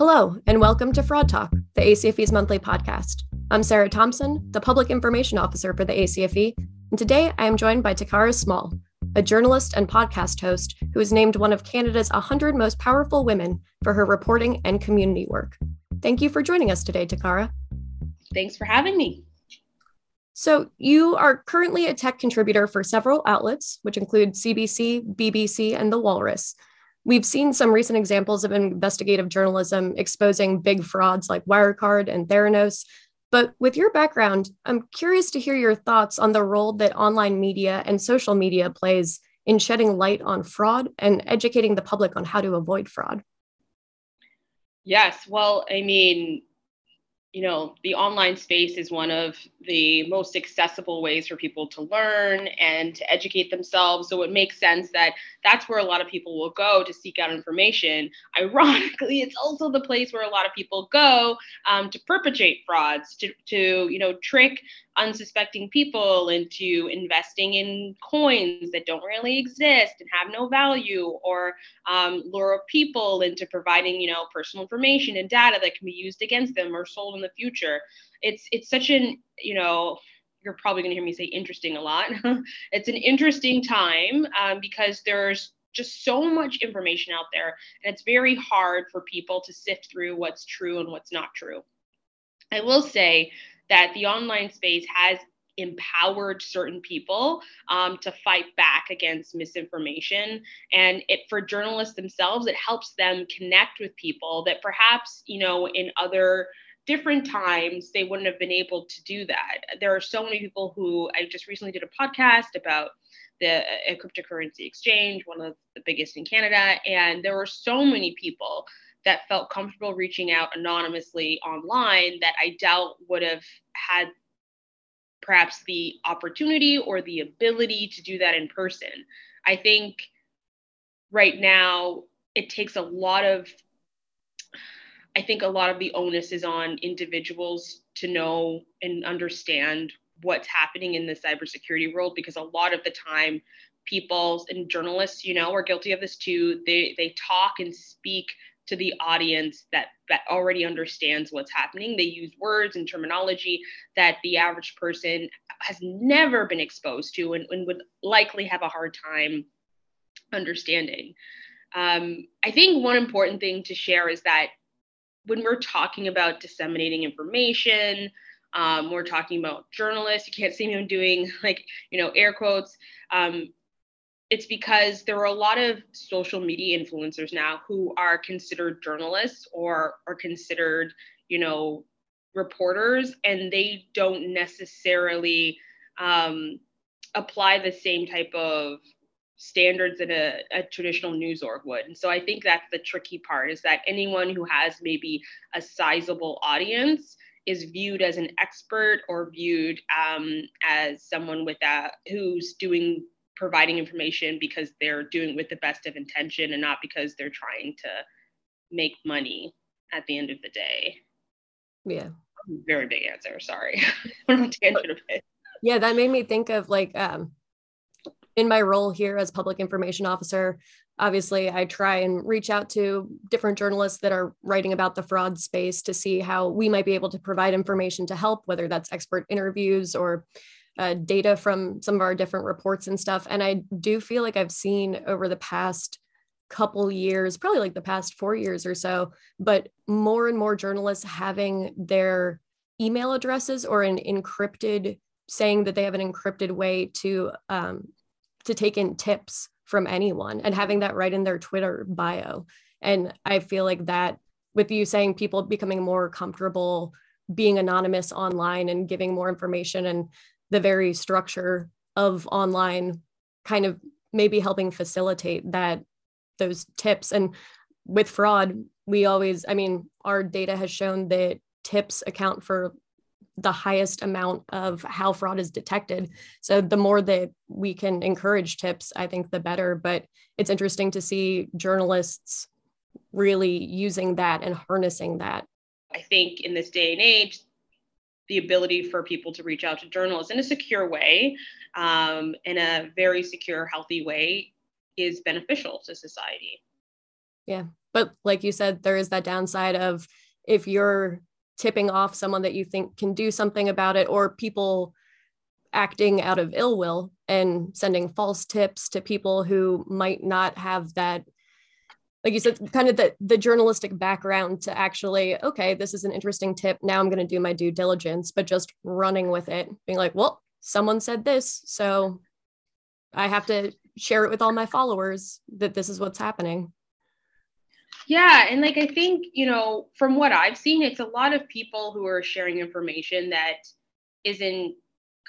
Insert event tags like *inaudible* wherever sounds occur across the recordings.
Hello, and welcome to Fraud Talk, the ACFE's monthly podcast. I'm Sarah Thompson, the Public Information Officer for the ACFE, and today I am joined by Takara Small, a journalist and podcast host who is named one of Canada's 100 most powerful women for her reporting and community work. Thank you for joining us today, Takara. Thanks for having me. So, you are currently a tech contributor for several outlets, which include CBC, BBC, and The Walrus. We've seen some recent examples of investigative journalism exposing big frauds like Wirecard and Theranos. But with your background, I'm curious to hear your thoughts on the role that online media and social media plays in shedding light on fraud and educating the public on how to avoid fraud. Yes, well, I mean, you know, the online space is one of the most accessible ways for people to learn and to educate themselves. So it makes sense that that's where a lot of people will go to seek out information. *laughs* Ironically, it's also the place where a lot of people go um, to perpetrate frauds, to, to you know trick unsuspecting people into investing in coins that don't really exist and have no value, or um, lure people into providing you know personal information and data that can be used against them or sold in the future. It's it's such an you know you're probably going to hear me say interesting a lot. *laughs* it's an interesting time um, because there's just so much information out there, and it's very hard for people to sift through what's true and what's not true. I will say that the online space has empowered certain people um, to fight back against misinformation and it for journalists themselves it helps them connect with people that perhaps you know in other different times they wouldn't have been able to do that. There are so many people who I just recently did a podcast about the cryptocurrency exchange, one of the biggest in Canada, and there were so many people that felt comfortable reaching out anonymously online that I doubt would have had perhaps the opportunity or the ability to do that in person. I think right now it takes a lot of I think a lot of the onus is on individuals to know and understand what's happening in the cybersecurity world because a lot of the time people and journalists you know are guilty of this too they they talk and speak to the audience that that already understands what's happening they use words and terminology that the average person has never been exposed to and, and would likely have a hard time understanding um, i think one important thing to share is that when we're talking about disseminating information, um, we're talking about journalists. You can't see me doing like, you know, air quotes. Um, it's because there are a lot of social media influencers now who are considered journalists or are considered, you know, reporters, and they don't necessarily um, apply the same type of standards that a, a, traditional news org would. And so I think that's the tricky part is that anyone who has maybe a sizable audience is viewed as an expert or viewed um, as someone with that who's doing providing information because they're doing with the best of intention and not because they're trying to make money at the end of the day. Yeah. Very big answer. Sorry. *laughs* on tangent a bit. Yeah, that made me think of like um in my role here as public information officer, obviously I try and reach out to different journalists that are writing about the fraud space to see how we might be able to provide information to help, whether that's expert interviews or uh, data from some of our different reports and stuff. And I do feel like I've seen over the past couple years, probably like the past four years or so, but more and more journalists having their email addresses or an encrypted saying that they have an encrypted way to um, to take in tips from anyone and having that right in their Twitter bio. And I feel like that with you saying people becoming more comfortable being anonymous online and giving more information and the very structure of online kind of maybe helping facilitate that those tips and with fraud we always i mean our data has shown that tips account for the highest amount of how fraud is detected. So the more that we can encourage tips, I think the better. But it's interesting to see journalists really using that and harnessing that. I think in this day and age, the ability for people to reach out to journalists in a secure way, um, in a very secure, healthy way, is beneficial to society. Yeah. But like you said, there is that downside of if you're tipping off someone that you think can do something about it or people acting out of ill will and sending false tips to people who might not have that like you said kind of the the journalistic background to actually okay this is an interesting tip. Now i'm going to do my due diligence but just running with it being like well someone said this so i have to share it with all my followers that this is what's happening. Yeah and like i think you know from what i've seen it's a lot of people who are sharing information that isn't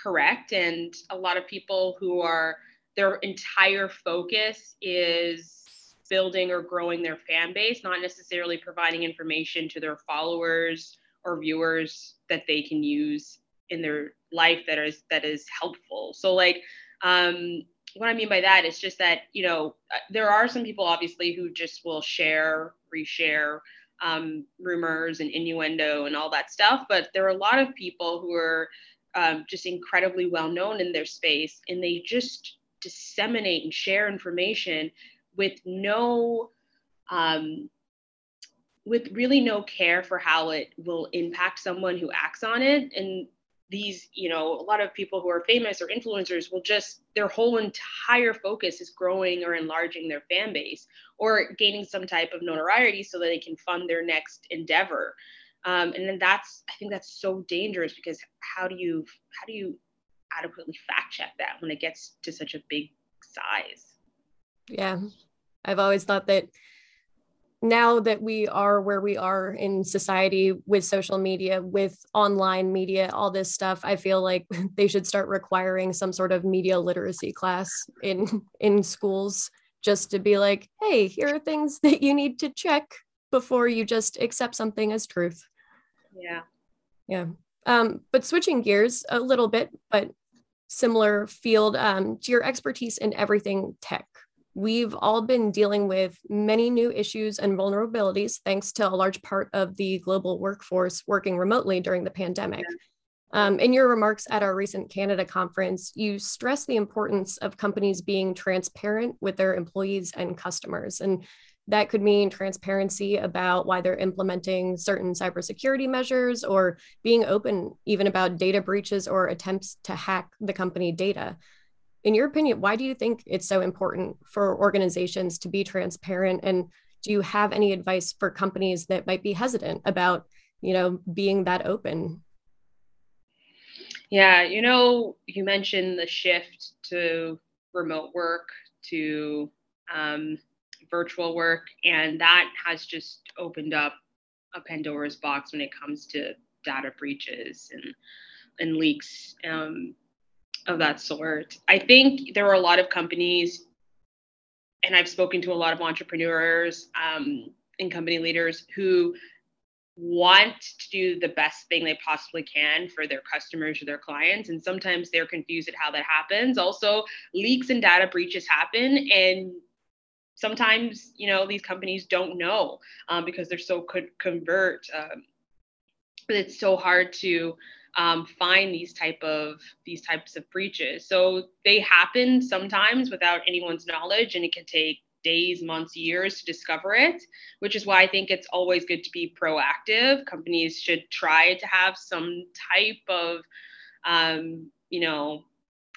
correct and a lot of people who are their entire focus is building or growing their fan base not necessarily providing information to their followers or viewers that they can use in their life that is that is helpful. So like um what i mean by that is just that you know uh, there are some people obviously who just will share reshare um, rumors and innuendo and all that stuff but there are a lot of people who are um, just incredibly well known in their space, and they just disseminate and share information with no, um, with really no care for how it will impact someone who acts on it. And these, you know, a lot of people who are famous or influencers will just, their whole entire focus is growing or enlarging their fan base or gaining some type of notoriety so that they can fund their next endeavor. Um, and then that's i think that's so dangerous because how do you how do you adequately fact check that when it gets to such a big size? Yeah i've always thought that now that we are where we are in society with social media with online media all this stuff i feel like *laughs* they should start requiring some sort of media literacy class in in schools just to be like hey here are things that you need to check before you just accept something as truth yeah. Yeah. Um, but switching gears a little bit, but similar field um, to your expertise in everything tech. We've all been dealing with many new issues and vulnerabilities thanks to a large part of the global workforce working remotely during the pandemic. Um, in your remarks at our recent Canada conference, you stress the importance of companies being transparent with their employees and customers. And that could mean transparency about why they're implementing certain cybersecurity measures or being open even about data breaches or attempts to hack the company data. In your opinion, why do you think it's so important for organizations to be transparent? And do you have any advice for companies that might be hesitant about, you know, being that open? Yeah, you know, you mentioned the shift to remote work, to um, virtual work. And that has just opened up a Pandora's box when it comes to data breaches and, and leaks um, of that sort. I think there are a lot of companies, and I've spoken to a lot of entrepreneurs um, and company leaders who want to do the best thing they possibly can for their customers or their clients and sometimes they're confused at how that happens also leaks and data breaches happen and sometimes you know these companies don't know um, because they're so could convert um, it's so hard to um, find these type of these types of breaches so they happen sometimes without anyone's knowledge and it can take days months years to discover it which is why i think it's always good to be proactive companies should try to have some type of um, you know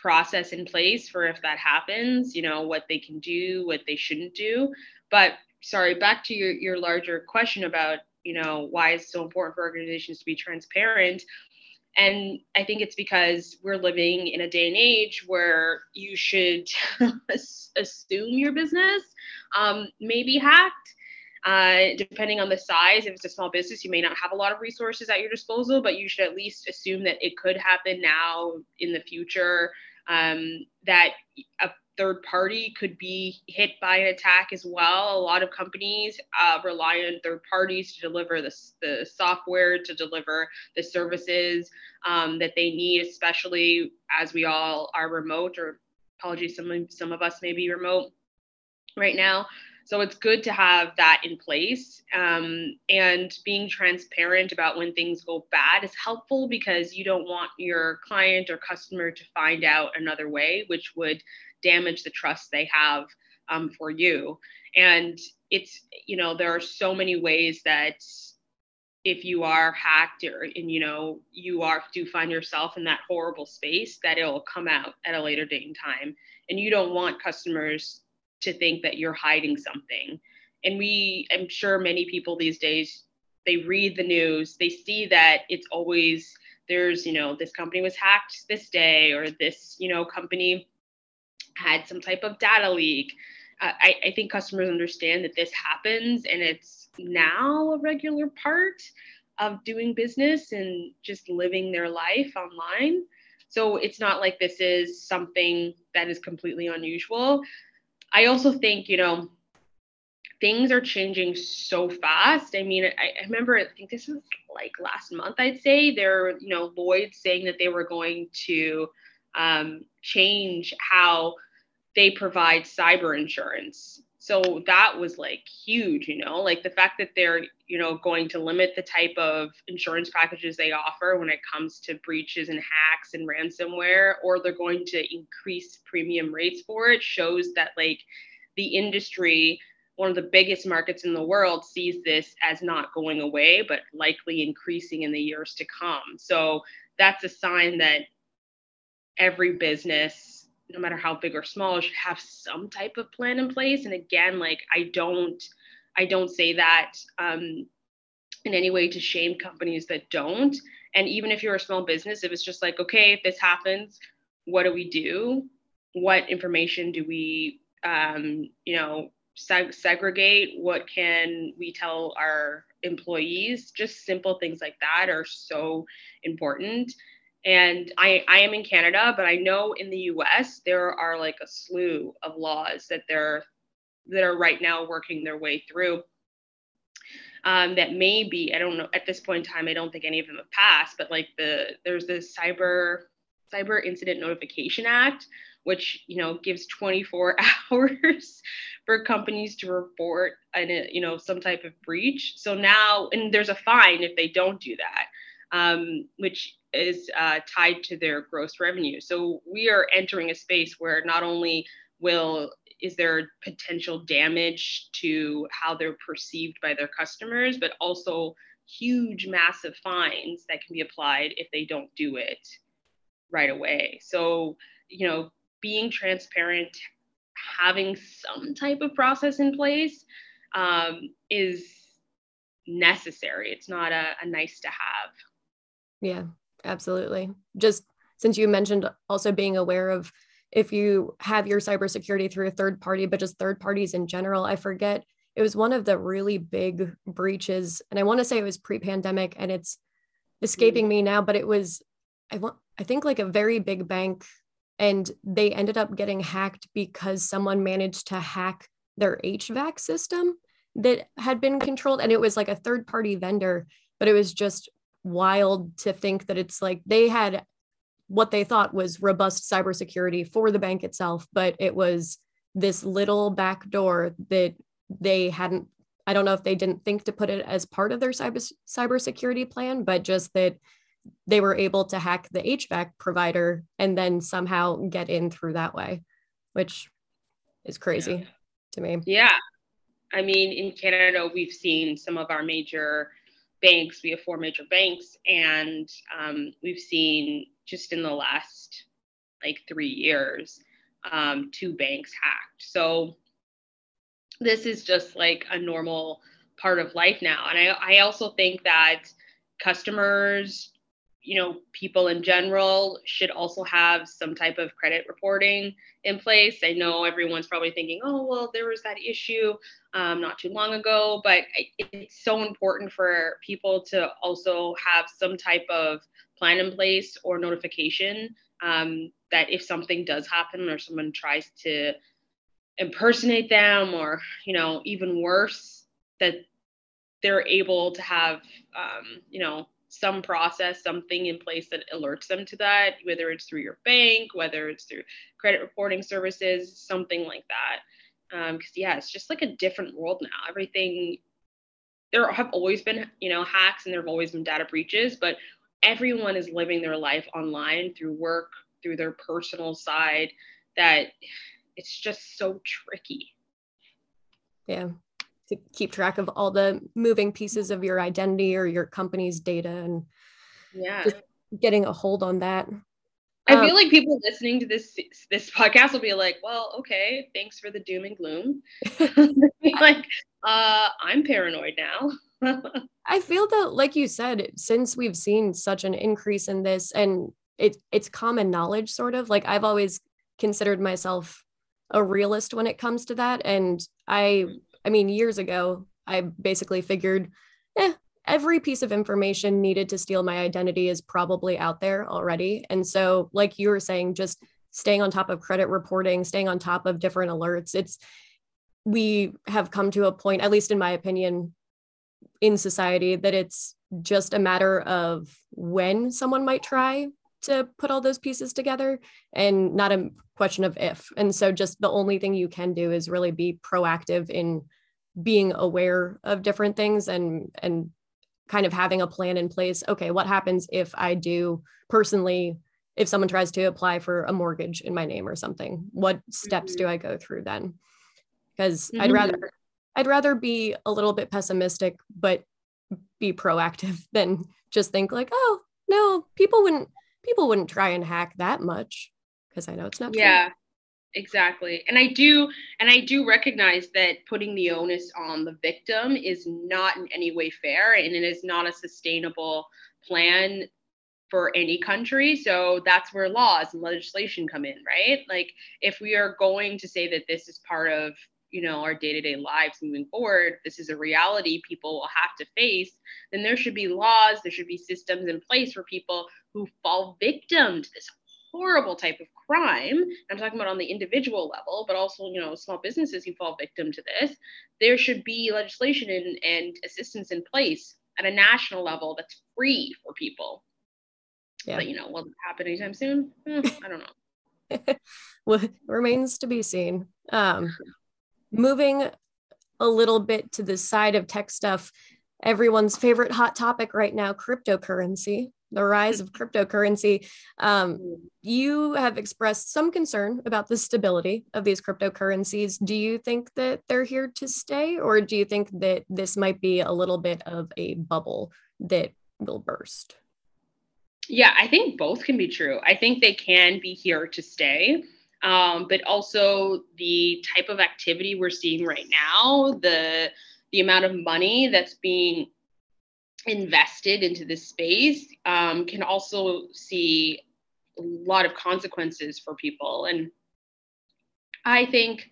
process in place for if that happens, you know, what they can do, what they shouldn't do. But sorry, back to your, your larger question about, you know, why it's so important for organizations to be transparent. And I think it's because we're living in a day and age where you should *laughs* assume your business um, may be hacked. Uh, depending on the size, if it's a small business, you may not have a lot of resources at your disposal, but you should at least assume that it could happen now in the future um, that a third party could be hit by an attack as well. A lot of companies uh, rely on third parties to deliver the, the software, to deliver the services um, that they need, especially as we all are remote, or apologies, some, some of us may be remote right now. So it's good to have that in place. Um, and being transparent about when things go bad is helpful because you don't want your client or customer to find out another way, which would damage the trust they have um, for you. And it's you know there are so many ways that if you are hacked or and you know you are do find yourself in that horrible space that it'll come out at a later date and time and you don't want customers to think that you're hiding something and we i'm sure many people these days they read the news they see that it's always there's you know this company was hacked this day or this you know company had some type of data leak. Uh, I, I think customers understand that this happens and it's now a regular part of doing business and just living their life online. So it's not like this is something that is completely unusual. I also think you know things are changing so fast. I mean, I, I, remember, I think this was like last month, I'd say, there, you know, Lloyd saying that they were going to um, change how they provide cyber insurance. So that was like huge, you know, like the fact that they're, you know, going to limit the type of insurance packages they offer when it comes to breaches and hacks and ransomware, or they're going to increase premium rates for it shows that like the industry one of the biggest markets in the world sees this as not going away, but likely increasing in the years to come. So that's a sign that every business, no matter how big or small, should have some type of plan in place. And again, like I don't, I don't say that um, in any way to shame companies that don't. And even if you're a small business, if it's just like, okay, if this happens, what do we do? What information do we, um, you know, seg- segregate what can we tell our employees just simple things like that are so important and I, I am in canada but i know in the us there are like a slew of laws that they're that are right now working their way through. Um, that may be i don't know at this point in time i don't think any of them have passed but like the there's the cyber cyber incident notification act which you know gives 24 *laughs* hours for companies to report a, you know some type of breach. So now and there's a fine if they don't do that um, which is uh, tied to their gross revenue so we are entering a space where not only will is there potential damage to how they're perceived by their customers but also huge massive fines that can be applied if they don't do it right away so you know being transparent, having some type of process in place um, is necessary. It's not a, a nice to have. Yeah, absolutely. Just since you mentioned also being aware of if you have your cybersecurity through a third party, but just third parties in general, I forget it was one of the really big breaches, and I want to say it was pre-pandemic, and it's escaping mm-hmm. me now, but it was I want I think like a very big bank and they ended up getting hacked because someone managed to hack their HVAC system that had been controlled and it was like a third party vendor but it was just wild to think that it's like they had what they thought was robust cybersecurity for the bank itself but it was this little back door that they hadn't I don't know if they didn't think to put it as part of their cyber cybersecurity plan but just that they were able to hack the HVAC provider and then somehow get in through that way, which is crazy yeah. to me. Yeah. I mean, in Canada, we've seen some of our major banks, we have four major banks, and um, we've seen just in the last like three years, um, two banks hacked. So this is just like a normal part of life now. And I, I also think that customers you know people in general should also have some type of credit reporting in place. I know everyone's probably thinking oh well there was that issue um, not too long ago but it's so important for people to also have some type of plan in place or notification um, that if something does happen or someone tries to impersonate them or you know even worse that they're able to have um, you know some process, something in place that alerts them to that, whether it's through your bank, whether it's through credit reporting services, something like that. Because, um, yeah, it's just like a different world now. Everything, there have always been, you know, hacks and there have always been data breaches, but everyone is living their life online through work, through their personal side, that it's just so tricky. Yeah, to keep track of all the moving pieces of your identity or your company's data and yeah getting a hold on that I feel um, like people listening to this this podcast will be like, "Well, okay, thanks for the doom and gloom." *laughs* like, uh, I'm paranoid now. *laughs* I feel that, like you said, since we've seen such an increase in this, and it it's common knowledge, sort of. Like I've always considered myself a realist when it comes to that, and I, I mean, years ago, I basically figured, eh, every piece of information needed to steal my identity is probably out there already. And so, like you were saying, just staying on top of credit reporting, staying on top of different alerts, it's, we have come to a point, at least in my opinion, in society, that it's just a matter of when someone might try to put all those pieces together and not a question of if. And so, just the only thing you can do is really be proactive in being aware of different things and and kind of having a plan in place. Okay, what happens if I do personally, if someone tries to apply for a mortgage in my name or something? What steps mm-hmm. do I go through then? Because mm-hmm. I'd rather I'd rather be a little bit pessimistic, but be proactive *laughs* than just think like, oh no, people wouldn't people wouldn't try and hack that much because I know it's not yeah. True exactly. And i do and i do recognize that putting the onus on the victim is not in any way fair and it is not a sustainable plan for any country. So that's where laws and legislation come in right? Like if we are going to say that this is part of you know our day-to-day lives moving forward this is a reality people will have to face then there should be laws there should be systems in place for people who fall victim to this horrible type of crime. I'm talking about on the individual level but also you know small businesses who fall victim to this. There should be legislation and, and assistance in place at a national level that's free for people. Yeah. but you know will it happen anytime soon? Eh, i don't know. *laughs* Well remains to be seen. Um moving a little bit to the side of tech stuff everyone's favorite hot topic right now cryptocurrency the rise of cryptocurrency. Um, you have expressed some concern about the stability of these cryptocurrencies. Do you think that they're here to stay, or do you think that this might be a little bit of a bubble that will burst? Yeah, I think both can be true. I think they can be here to stay. Um, but also the type of activity we're seeing right now, the the amount of money that's being invested into this space um, can also see a lot of consequences for people. And i think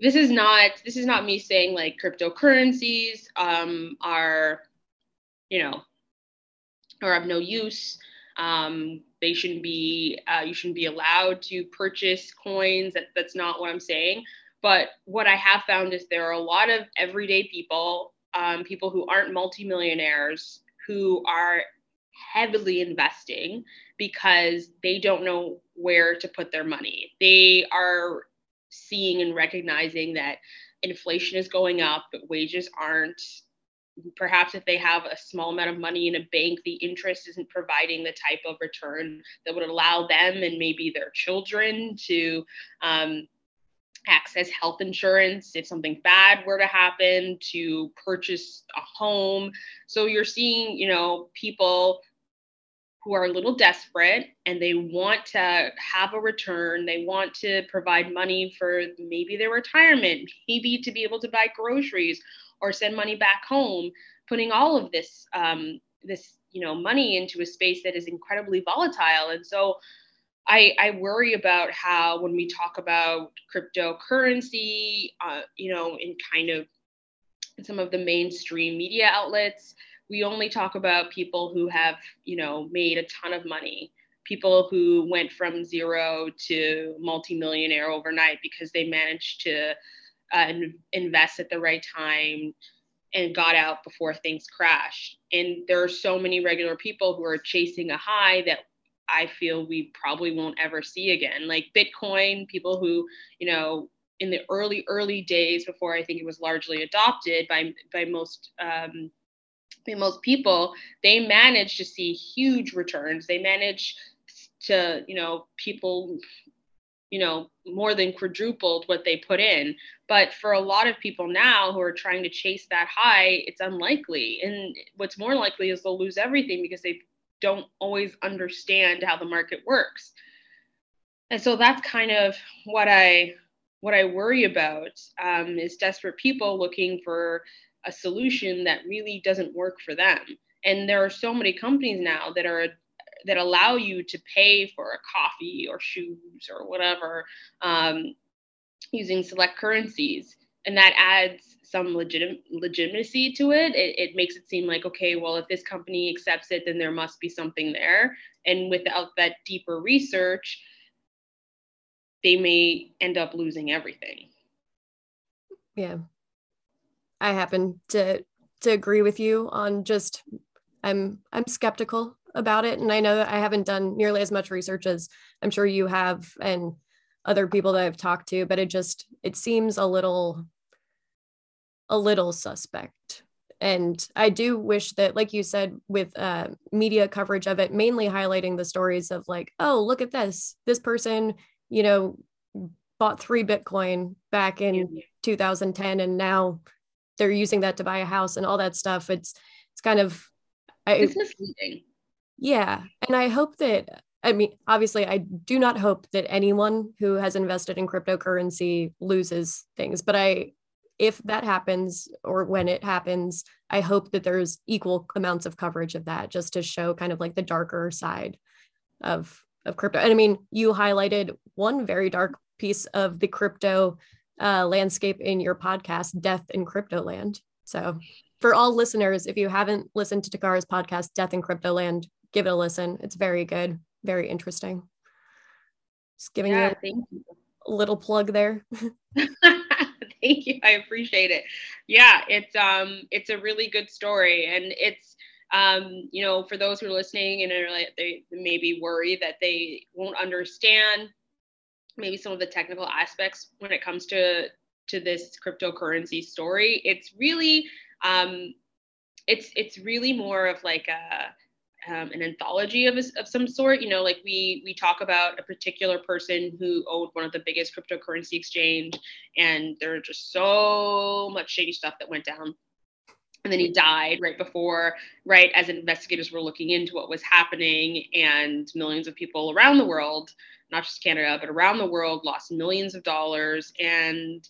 this is not this is not me saying like cryptocurrencies um, are you know are of no use. Um, they shouldn't be uh, you shouldn't be allowed to purchase coins that, that's not what i'm saying but what i have found is there are a lot of everyday people um, people who aren't multimillionaires who are heavily investing because they don't know where to put their money. They are seeing and recognizing that inflation is going up, but wages aren't. Perhaps if they have a small amount of money in a bank, the interest isn't providing the type of return that would allow them and maybe their children to um, access health insurance if something bad were to happen, to purchase a home. So you're seeing, you know, people who are a little desperate and they want to have a return. They want to provide money for maybe their retirement, maybe to be able to buy groceries or send money back home, putting all of this um, this you know money into a space that is incredibly volatile. And so I, I worry about how when we talk about cryptocurrency, uh, you know, in kind of some of the mainstream media outlets, we only talk about people who have, you know, made a ton of money, people who went from zero to multimillionaire overnight because they managed to uh, invest at the right time and got out before things crashed. And there are so many regular people who are chasing a high that I feel we probably won't ever see again. Like Bitcoin, people who, you know, in the early early days before I think it was largely adopted by by most um, by most people, they managed to see huge returns. They managed to, you know, people you know, more than quadrupled what they put in. But for a lot of people now who are trying to chase that high, it's unlikely. And what's more likely is they'll lose everything because they don't always understand how the market works. And so that's kind of what I what I worry about um, is desperate people looking for a solution that really doesn't work for them. And there are so many companies now that are that allow you to pay for a coffee or shoes or whatever um, using select currencies and that adds some legit- legitimacy to it. it. It makes it seem like okay well if this company accepts it then there must be something there and without that deeper research they may end up losing everything yeah i happen to to agree with you on just i'm i'm skeptical about it. And I know that I haven't done nearly as much research as I'm sure you have and other people that I've talked to, but it just it seems a little a little suspect. And I do wish that, like you said, with uh, media coverage of it, mainly highlighting the stories of like, oh, look at this. This person, you know, bought three Bitcoin back in yeah. 2010, and now they're using that to buy a house and all that stuff. It's it's kind of I, it's misleading. Yeah. And I hope that, I mean, obviously, I do not hope that anyone who has invested in cryptocurrency loses things, but I, if that happens or when it happens, I hope that there's equal amounts of coverage of that just to show kind of like the darker side of of crypto. And I mean, you highlighted one very dark piece of the crypto uh, landscape in your podcast, Death in Crypto Land. So, for all listeners, if you haven't listened to Takara's podcast, Death in Crypto Land, give it a listen. It's very good, very interesting. Just giving yeah, you, a little plug there. *laughs* *laughs* thank you. I appreciate it. Yeah, it's um it's a really good story and it's um, you know, for those who are listening and are like they maybe worry that they won't understand maybe some of the technical aspects when it comes to to this cryptocurrency story, it's really um it's it's really more of like a um, an anthology of, of some sort. You know, like we we talk about a particular person who owned one of the biggest cryptocurrency exchange, and there's just so much shady stuff that went down. And then he died right before, right as investigators were looking into what was happening, and millions of people around the world, not just Canada, but around the world, lost millions of dollars. And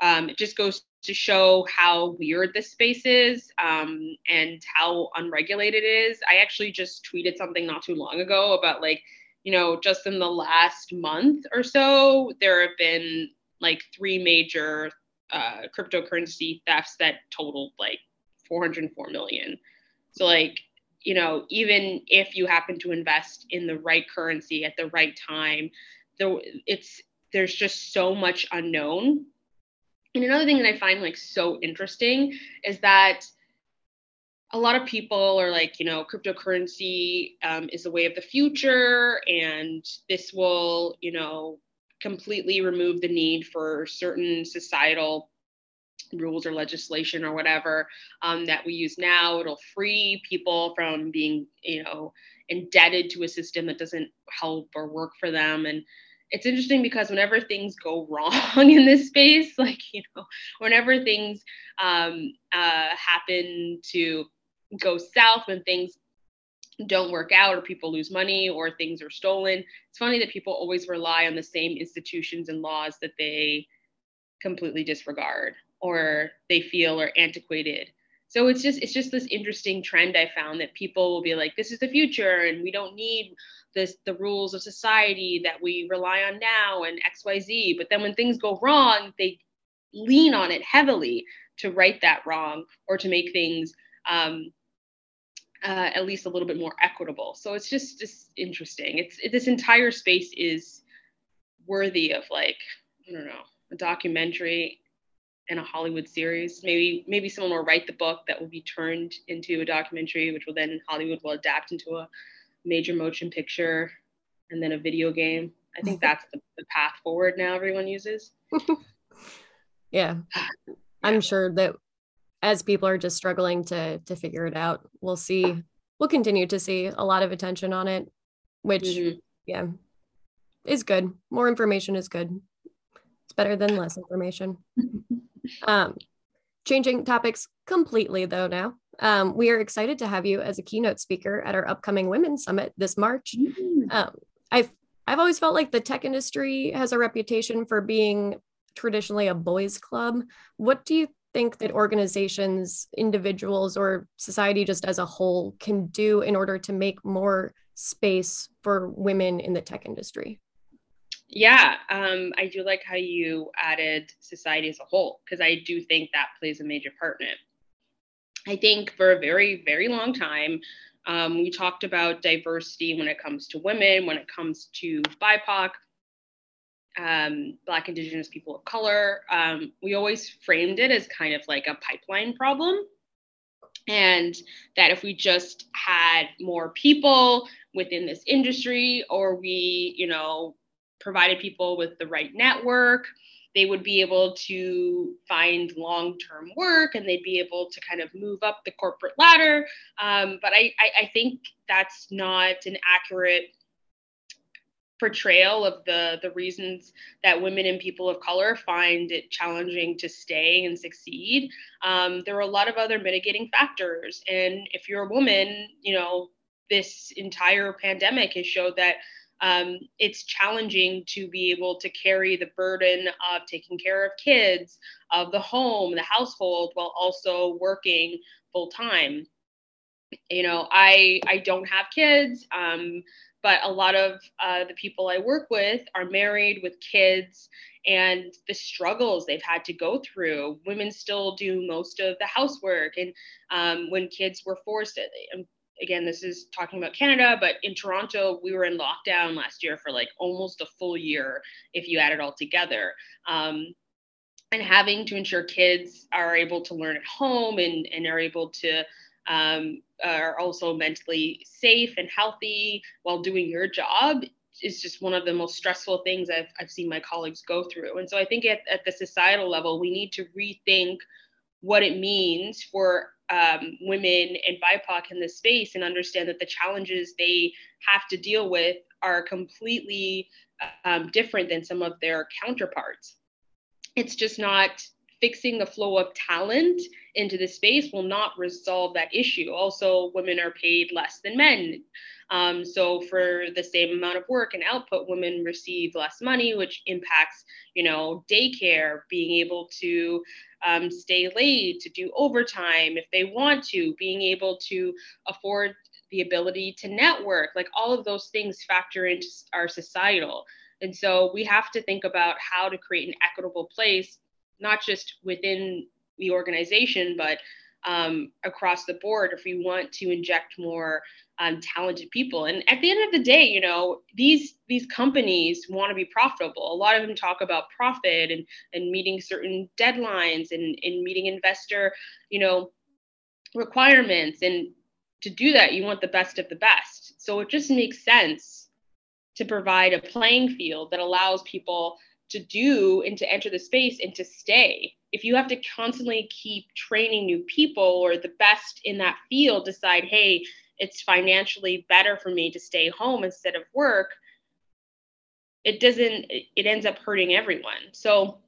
um, it just goes to show how weird this space is um, and how unregulated it is. I actually just tweeted something not too long ago about like, you know, just in the last month or so, there have been like three major uh, cryptocurrency thefts that totaled like 404 million. So, like, you know, even if you happen to invest in the right currency at the right time, it's there's just so much unknown and another thing that I find like so interesting is that a lot of people are like, you know, cryptocurrency um, is the way of the future, and this will, you know, completely remove the need for certain societal rules or legislation or whatever um, that we use now. It'll free people from being, you know, indebted to a system that doesn't help or work for them. And it's interesting because whenever things go *laughs* wrong in this space, like, you know, whenever things um, uh, happen to go south, when things don't work out or people lose money or things are stolen, it's funny that people always rely on the same institutions and laws that they completely disregard or they feel are antiquated. So it's just it's just this interesting trend i found that people will be like this is the future and we don't need this the rules of society that we rely on now and xyz but then when things go wrong they lean on it heavily to right that wrong or to make things um, uh, at least a little bit more equitable. So it's just just interesting. It's it, this entire space is worthy of like i don't know a documentary and a Hollywood series. Maybe maybe someone will write the book that will be turned into a documentary, which will then Hollywood will adapt into a major motion picture and then a video game. I think that's the, the path forward now everyone uses. *laughs* yeah. *sighs* I'm sure that as people are just struggling to to figure it out, we'll see we'll continue to see a lot of attention on it, which mm-hmm. yeah. is good. More information is good. It's better than less information. *laughs* um, changing topics completely though now. Um, we are excited to have you as a keynote speaker at our upcoming Women's Summit this March. Mm-hmm. Um, I've I've always felt like the tech industry has a reputation for being traditionally a boys' club. What do you think that organizations, individuals, or society just as a whole can do in order to make more space for women in the tech industry? Yeah, um, I do like how you added society as a whole because I do think that plays a major part in it. I think for a very, very long time, um, we talked about diversity when it comes to women, when it comes to BIPOC, um, Black, Indigenous people of color. Um, we always framed it as kind of like a pipeline problem. And that if we just had more people within this industry, or we, you know, provided people with the right network, they would be able to find long term work and they'd be able to kind of move up the corporate ladder. Um, but I, I, I think that's not an accurate portrayal of the the reasons that women and people of color find it challenging to stay and succeed um, there are a lot of other mitigating factors and if you're a woman you know this entire pandemic has showed that um, it's challenging to be able to carry the burden of taking care of kids, of the home, the household, while also working full time. You know, I I don't have kids, um, but a lot of uh, the people I work with are married with kids, and the struggles they've had to go through. Women still do most of the housework, and um, when kids were forced, again, this is talking about Canada, but in Toronto, we were in lockdown last year for like almost a full year if you add it all together. Um, and having to ensure kids are able to learn at home and, and are able to um, are also mentally safe and healthy while doing your job is just one of the most stressful things I've, I've seen my colleagues go through. And so I think at, at the societal level, we need to rethink what it means for um, women and BIPOC in this space and understand that the challenges they have to deal with are completely um, different than some of their counterparts. It's just not fixing the flow of talent into the space will not resolve that issue. Also, women are paid less than men. Um, so for the same amount of work and output, women receive less money, which impacts, you know, daycare, being able to um, stay late, to do overtime if they want to, being able to afford the ability to network, like all of those things factor into our societal. And so we have to think about how to create an equitable place, not just within the organization, but um, across the board if we want to inject more um, talented people. And at the end of the day, you know, these these companies want to be profitable. A lot of them talk about profit and and meeting certain deadlines and, and meeting investor, you know, requirements. And to do that, you want the best of the best. So it just makes sense to provide a playing field that allows people to do and to enter the space and to stay. If you have to constantly keep training new people or the best in that field decide, hey, it's financially better for me to stay home instead of work, it doesn't, it ends up hurting everyone. So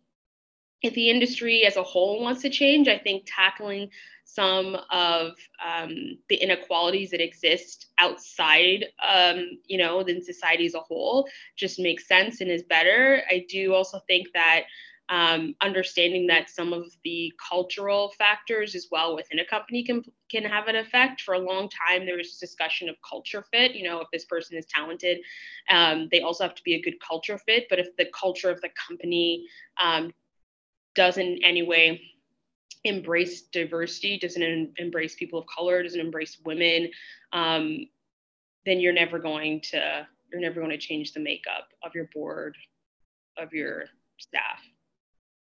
if the industry as a whole wants to change, I think tackling some of um, the inequalities that exist outside, um, you know, than society as a whole just makes sense and is better. I do also think that um, understanding that some of the cultural factors as well within a company can can have an effect. For a long time, there was discussion of culture fit. You know, if this person is talented, um, they also have to be a good culture fit. But if the culture of the company um, doesn't in any way embrace diversity, doesn't em- embrace people of color, doesn't embrace women, um, then you're never going to you're never going to change the makeup of your board, of your staff.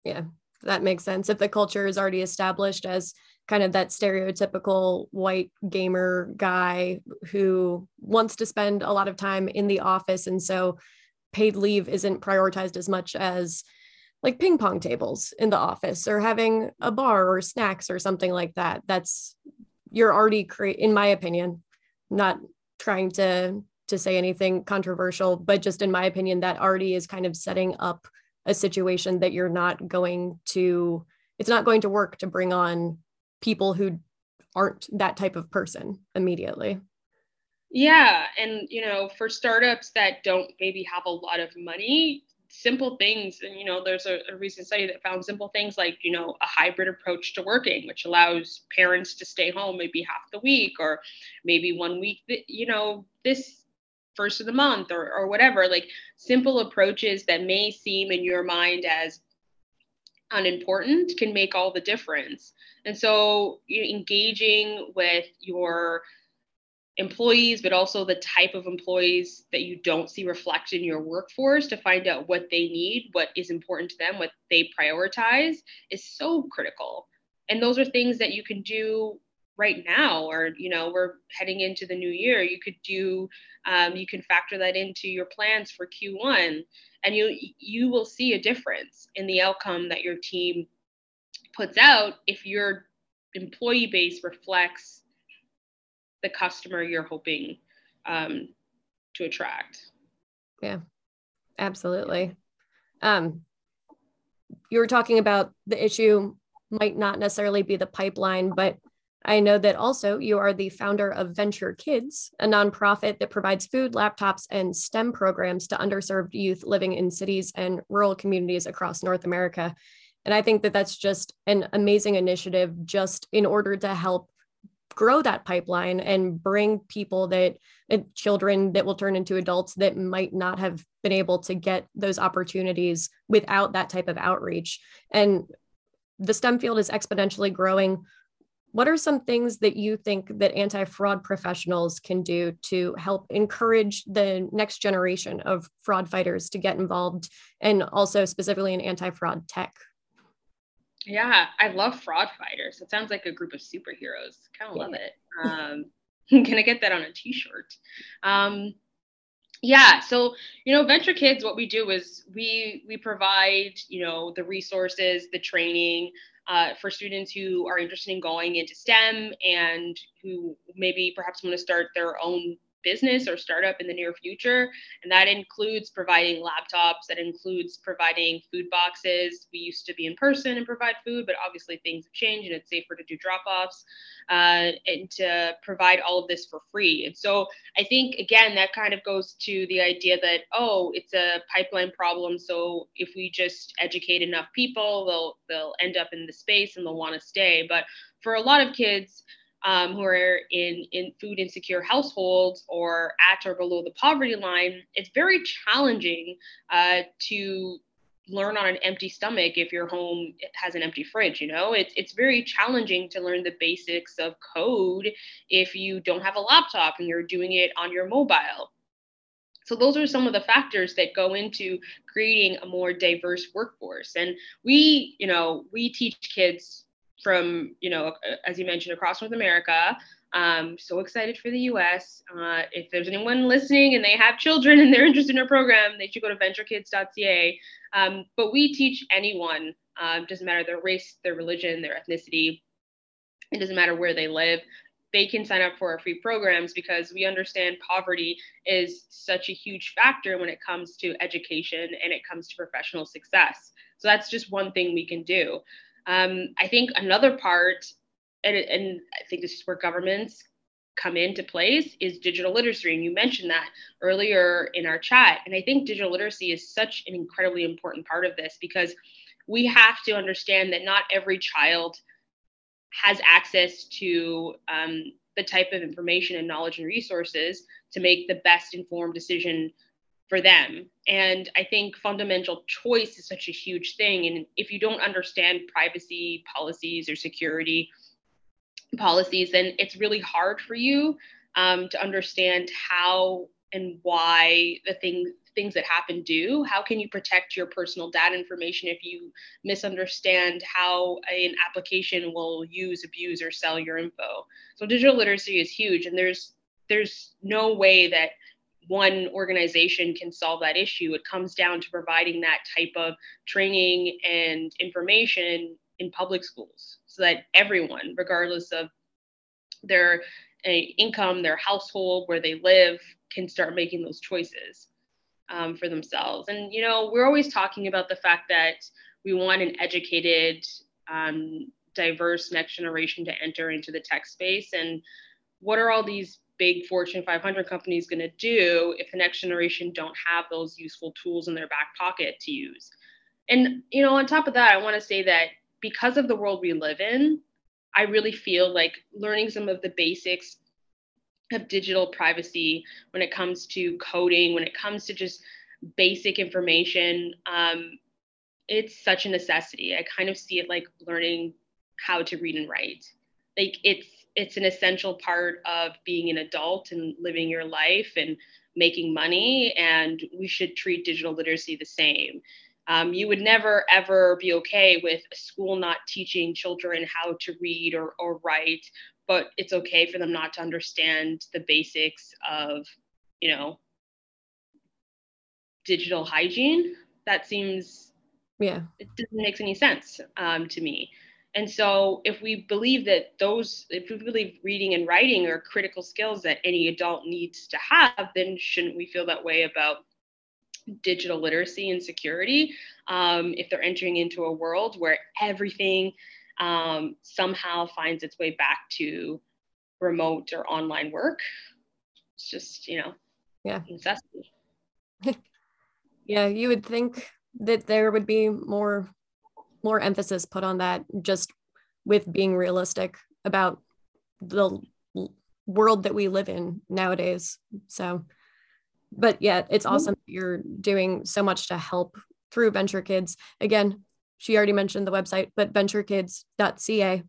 Yeah, that makes sense. If the culture is already established as kind of that stereotypical white gamer guy who wants to spend a lot of time in the office and so paid leave isn't prioritized as much as like ping pong tables in the office or having a bar or snacks or something like that that's you're already create in my opinion not trying to to say anything controversial, but just in my opinion, that already is kind of setting up a situation that you're not going to, it's not going to work to bring on people who aren't that type of person immediately. Yeah. And, you know, for startups that don't maybe have a lot of money, simple things and you know there's a, a, recent study that found simple things like you know a hybrid approach to working which allows parents to stay home maybe half the week or maybe one week you know this first of the month or, or whatever. Like simple approaches that may seem in your mind as unimportant can make all the difference. And so engaging with your employees, but also the type of employees that you don't see reflected in your workforce to find out what they need, what is important to them, what they prioritize is so critical. And those are things that you can do right now, or, you know, we're heading into the new year. You could do, um, you can factor that into your plans for Q1, and you you will see a difference in the outcome that your team puts out if your employee base reflects the customer you're hoping um, to attract. Yeah, absolutely. Um, you were talking about the issue might not necessarily be the pipeline, but I know that also you are the founder of Venture Kids, a nonprofit that provides food, laptops, and STEM programs to underserved youth living in cities and rural communities across North America. And I think that that's just an amazing initiative, just in order to help grow that pipeline and bring people that children that will turn into adults that might not have been able to get those opportunities without that type of outreach. And the stem field is exponentially growing. What are some things that you think that anti-fraud professionals can do to help encourage the next generation of fraud fighters to get involved and also specifically in anti-fraud tech yeah, I love fraud fighters. It sounds like a group of superheroes. Kind of love it. Um, *laughs* can I get that on a t-shirt? Um, yeah, so you know, Venture Kids, what we do is we we provide you know the resources, the training uh, for students who are interested in going into STEM and who maybe perhaps want to start their own business or startup in the near future. And that includes providing laptops, that includes providing food boxes. We used to be in person and provide food, but obviously things have changed and it's safer to do drop offs uh, and to provide all of this for free. And so I think, again, that kind of goes to the idea that, oh, it's a pipeline problem. So if we just educate enough people, they'll, they'll end up in the space and they'll want to stay. But for a lot of kids, um, who are in, in food insecure households or at or below the poverty line, it's very challenging uh, to learn on an empty stomach if your home has an empty fridge you know? It's it's very challenging to learn the basics of code if you don't have a laptop and you're doing it on your mobile. So those are some of the factors that go into creating a more diverse workforce. And we you know we teach kids from, you know, as you mentioned, across North America. Um, so excited for the US. Uh, if there's anyone listening and they have children and they're interested in our program, they should go to venturekids.ca. Um, but we teach anyone, um, doesn't matter their race, their religion, their ethnicity, it doesn't matter where they live. They can sign up for our free programs because we understand poverty is such a huge factor when it comes to education and it comes to professional success. So that's just one thing we can do. Um, I think another part, and, and I think this is where governments come into place, is digital literacy. And you mentioned that earlier in our chat. And I think digital literacy is such an incredibly important part of this because we have to understand that not every child has access to um, the type of information and knowledge and resources to make the best informed decision for them. And I think fundamental choice is such a huge thing. And if you don't understand privacy policies or security policies, then it's really hard for you um, to understand how and why the things things that happen do how can you protect your personal data information if you misunderstand how an application will use abuse or sell your info so digital literacy is huge and there's there's no way that one organization can solve that issue. It comes down to providing that type of training and information in public schools so that everyone, regardless of their uh, income, their household, where they live, can start making those choices um, for themselves. And, you know, we're always talking about the fact that we want an educated, um, diverse next generation to enter into the tech space. And what are all these big Fortune 500 companies going to do if the next generation don't have those useful tools in their back pocket to use? And, you know, on top of that, I want to say that because of the world we live in, I really feel like learning some of the basics of digital privacy when it comes to coding, when it comes to just basic information, um, it's such a necessity. I kind of see it like learning how to read and write. Like it's it's an essential part of being an adult and living your life and making money. And we should treat digital literacy the same. Um, you would never ever be okay with a school not teaching children how to read or, or write, but it's okay for them not to understand the basics of, you know, digital hygiene. That seems, yeah, it doesn't make any sense um, to me. And so, if we believe that those, if we believe reading and writing are critical skills that any adult needs to have, then shouldn't we feel that way about digital literacy and security um, if they're entering into a world where everything um, somehow finds its way back to remote or online work. It's just, you know, yeah, necessity. *laughs* yeah, you would think that there would be more more emphasis put on that just with being realistic about the world that we live in nowadays. So but yeah, it's mm-hmm. awesome that you're doing so much to help through Venture Kids. Again, she already mentioned the website, but venturekids.ca.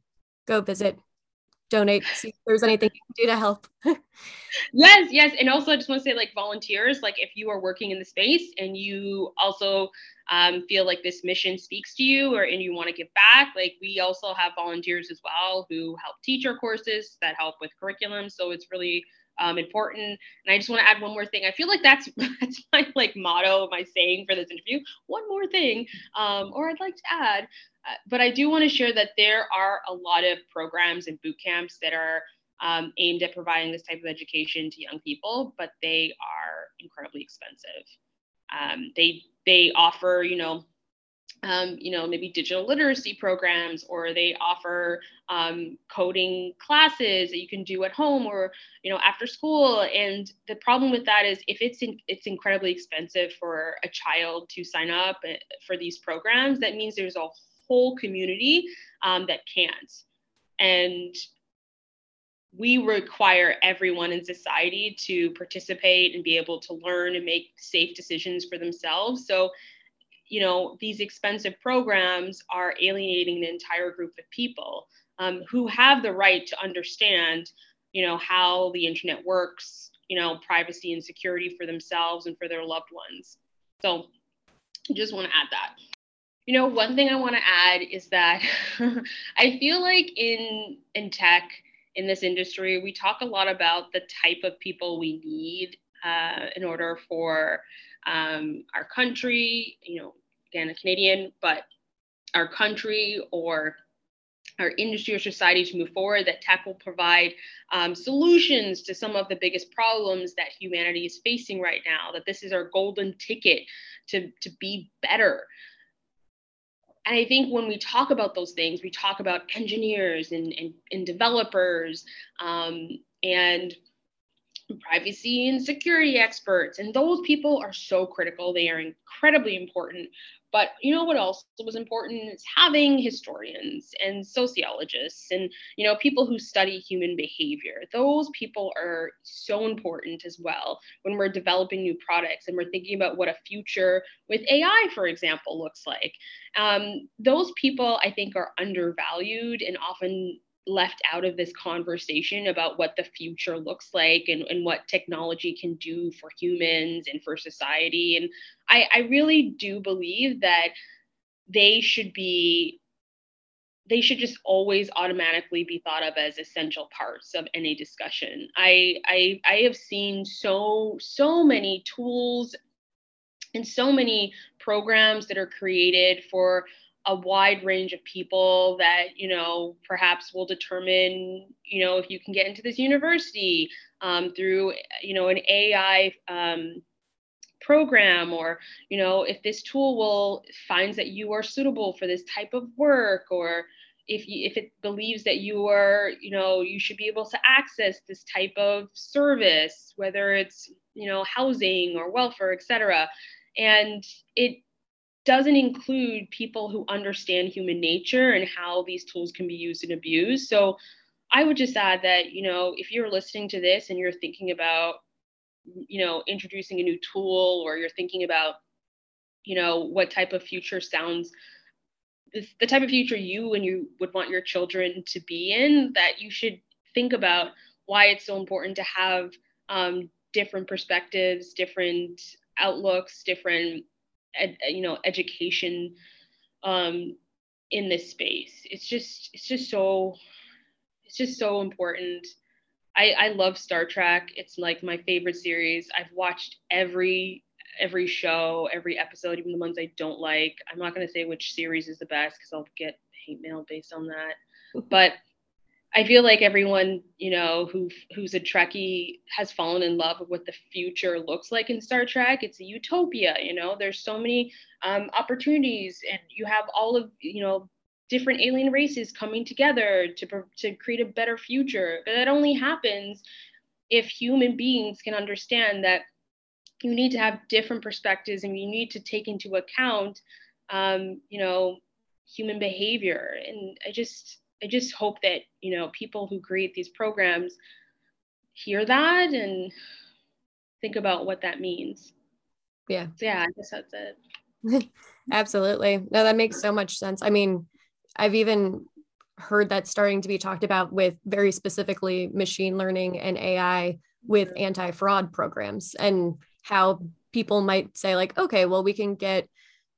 Go visit, donate, see if there's anything you can do to help. *laughs* yes, yes. And also, I just want to say, like, volunteers, like, if you are working in the space and you also um, feel like this mission speaks to you or and you want to give back, like, we also have volunteers as well who help teach our courses that help with curriculum. So it's really um, important. And I just want to add one more thing. I feel like that's *laughs* that's my like motto, my saying for this interview. One more thing, um, or I'd like to add. Uh, but I do want to share that there are a lot of programs and boot camps that are um, aimed at providing this type of education to young people, but they are incredibly expensive. Um, they they offer, you know, um, you know, maybe digital literacy programs, or they offer um, coding classes that you can do at home or you know after school. And the problem with that is if it's in, it's incredibly expensive for a child to sign up eh, for these programs, that means there's a whole community um, that can't. And we require everyone in society to participate and be able to learn and make safe decisions for themselves. So you know, these expensive programs are alienating an entire group of people um, who have the right to understand, you know, how the internet works, you know, privacy and security for themselves and for their loved ones. So just want to add that. You know, one thing I want to add is that *laughs* I feel like in in tech, in this industry, we talk a lot about the type of people we need uh, in order for um, our country, you know, again, a Canadian, but our country or our industry or society to move forward, that tech will provide um, solutions to some of the biggest problems that humanity is facing right now, that this is our golden ticket to, to be better. And I think when we talk about those things, we talk about engineers and, and, and developers um, and privacy and security experts. And those people are so critical. They are incredibly important. But you know what else was important is having historians and sociologists and you know people who study human behavior. Those people are so important as well when we're developing new products and we're thinking about what a future with AI, for example, looks like. Um, those people I think are undervalued and often left out of this conversation about what the future looks like and, and what technology can do for humans and for society. And I, I really do believe that they should be they should just always automatically be thought of as essential parts of any discussion. I, I I have seen so so many tools and so many programs that are created for a wide range of people that you know perhaps will determine you know if you can get into this university um, through you know an AI um, program or you know if this tool will finds that you are suitable for this type of work or if you, if it believes that you are you know you should be able to access this type of service whether it's you know housing or welfare etc and it doesn't include people who understand human nature and how these tools can be used and abused. So i would just add that you know if you're listening to this and you're thinking about you know introducing a new tool or you're thinking about you know what type of future sounds the type of future you and you would want your children to be in that you should think about why it's so important to have um, different perspectives different outlooks different ed, you know education um, in this space it's just it's just so it's just so important I, I love Star Trek. It's like my favorite series. I've watched every every show, every episode, even the ones I don't like. I'm not going to say which series is the best because I'll get hate mail based on that. *laughs* but I feel like everyone, you know, who who's a Trekkie has fallen in love with what the future looks like in Star Trek. It's a utopia, you know. There's so many um, opportunities, and you have all of, you know, different alien races coming together to to create a better future. But that only happens if human beings can understand that you need to have different perspectives and you need to take into account um, you know human behavior and i just i just hope that you know people who create these programs hear that and think about what that means. Yeah. So yeah i guess that's it. *laughs* Absolutely. No that makes so much sense. I mean i've even heard that starting to be talked about with very specifically machine learning and ai with mm-hmm. anti-fraud programs and how people might say like okay well we can get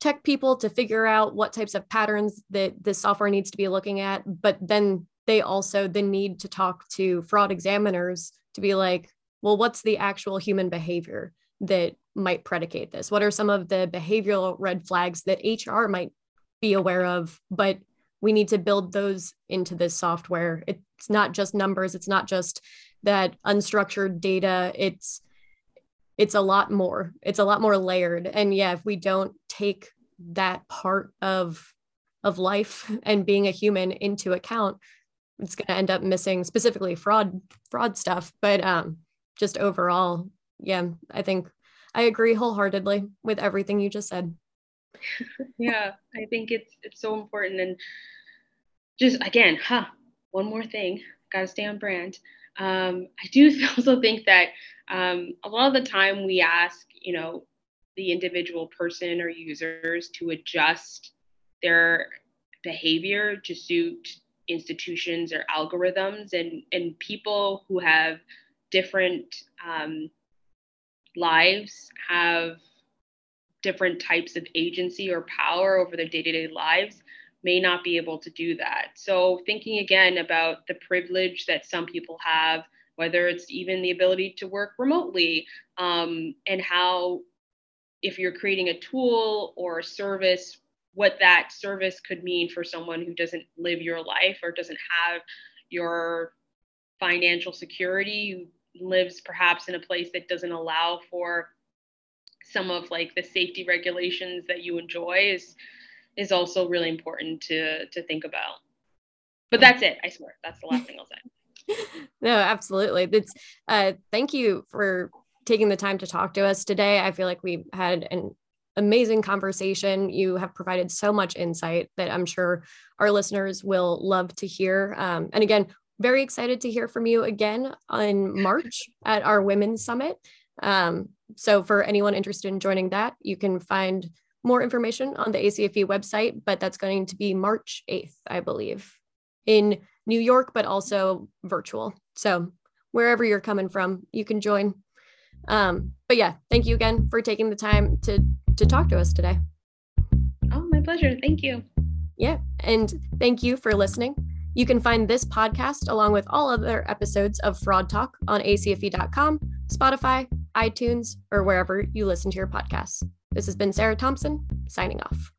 tech people to figure out what types of patterns that this software needs to be looking at but then they also then need to talk to fraud examiners to be like well what's the actual human behavior that might predicate this? What are some of the behavioral red flags that hr might be aware of? But we need to build those into this software. It's not just numbers. It's not just that unstructured data. It's it's a lot more it's a lot more layered. And yeah if we don't take that part of of life *laughs* and being a human into account it's going to end up missing specifically fraud fraud stuff. But um just overall yeah i think i agree wholeheartedly with everything you just said. *laughs* Yeah i think it's it's so important. And just again huh one more thing gotta stay on brand. Um, i do *laughs* also think that um, a lot of the time we ask, you know, the individual person or users to adjust their behavior to suit institutions or algorithms and, and people who have different um, lives have different types of agency or power over their day-to-day lives may not be able to do that. So thinking again about the privilege that some people have whether it's even the ability to work remotely, um, and how, if you're creating a tool or a service, what that service could mean for someone who doesn't live your life or doesn't have your financial security, who lives perhaps in a place that doesn't allow for some of like the safety regulations that you enjoy is is also really important to to think about. But that's it. I swear. That's the last thing I'll say. *laughs* no, absolutely. It's uh thank you for taking the time to talk to us today. I feel like we had an amazing conversation. You have provided so much insight that I'm sure our listeners will love to hear. Um, and again, very excited to hear from you again in March at our Women's Summit. Um, so, for anyone interested in joining that, you can find more information on the ACFE website, but that's going to be March 8th, I believe, in New York, but also virtual. So wherever you're coming from, you can join. Um, but yeah, thank you again for taking the time to to talk to us today. Oh, my pleasure. Thank you. Yeah, and thank you for listening. You can find this podcast along with all other episodes of Fraud Talk on acfe.com, Spotify, iTunes, or wherever you listen to your podcasts. This has been Sarah Thompson signing off.